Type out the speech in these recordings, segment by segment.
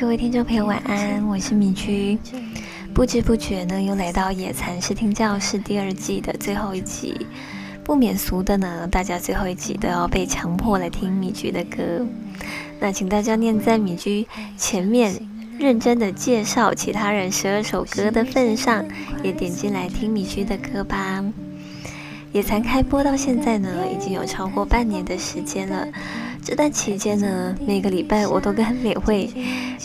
各位听众朋友，晚安，我是米居。不知不觉呢，又来到野蚕视听教室第二季的最后一集。不免俗的呢，大家最后一集都要被强迫来听米居的歌。那请大家念在米居前面认真的介绍其他人十二首歌的份上，也点进来听米居的歌吧。野蚕开播到现在呢，已经有超过半年的时间了。这段期间呢，每个礼拜我都跟美惠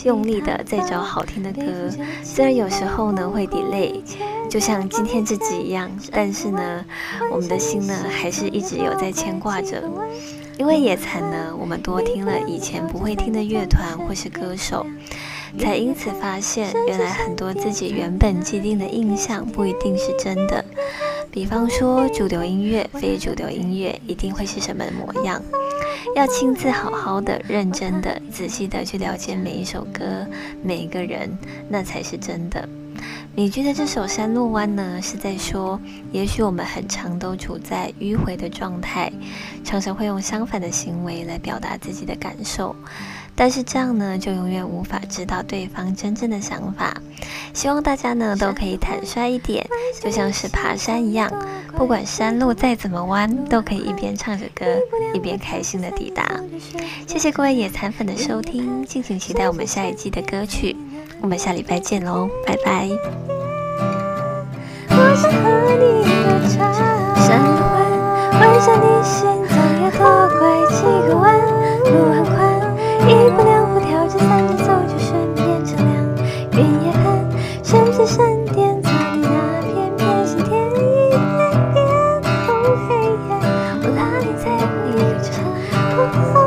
用力的在找好听的歌，虽然有时候呢会 delay，就像今天这集一样，但是呢，我们的心呢还是一直有在牵挂着。因为野餐呢，我们多听了以前不会听的乐团或是歌手，才因此发现，原来很多自己原本既定的印象不一定是真的。比方说，主流音乐、非主流音乐一定会是什么模样？要亲自好好的、认真的、仔细的去了解每一首歌、每一个人，那才是真的。米居的这首《山路弯》呢，是在说，也许我们很长都处在迂回的状态，常常会用相反的行为来表达自己的感受。但是这样呢，就永远无法知道对方真正的想法。希望大家呢都可以坦率一点，就像是爬山一样，不管山路再怎么弯，都可以一边唱着歌，一边开心的抵达。谢谢各位野餐粉的收听，敬请期待我们下一季的歌曲。我们下礼拜见喽，拜拜。Oh.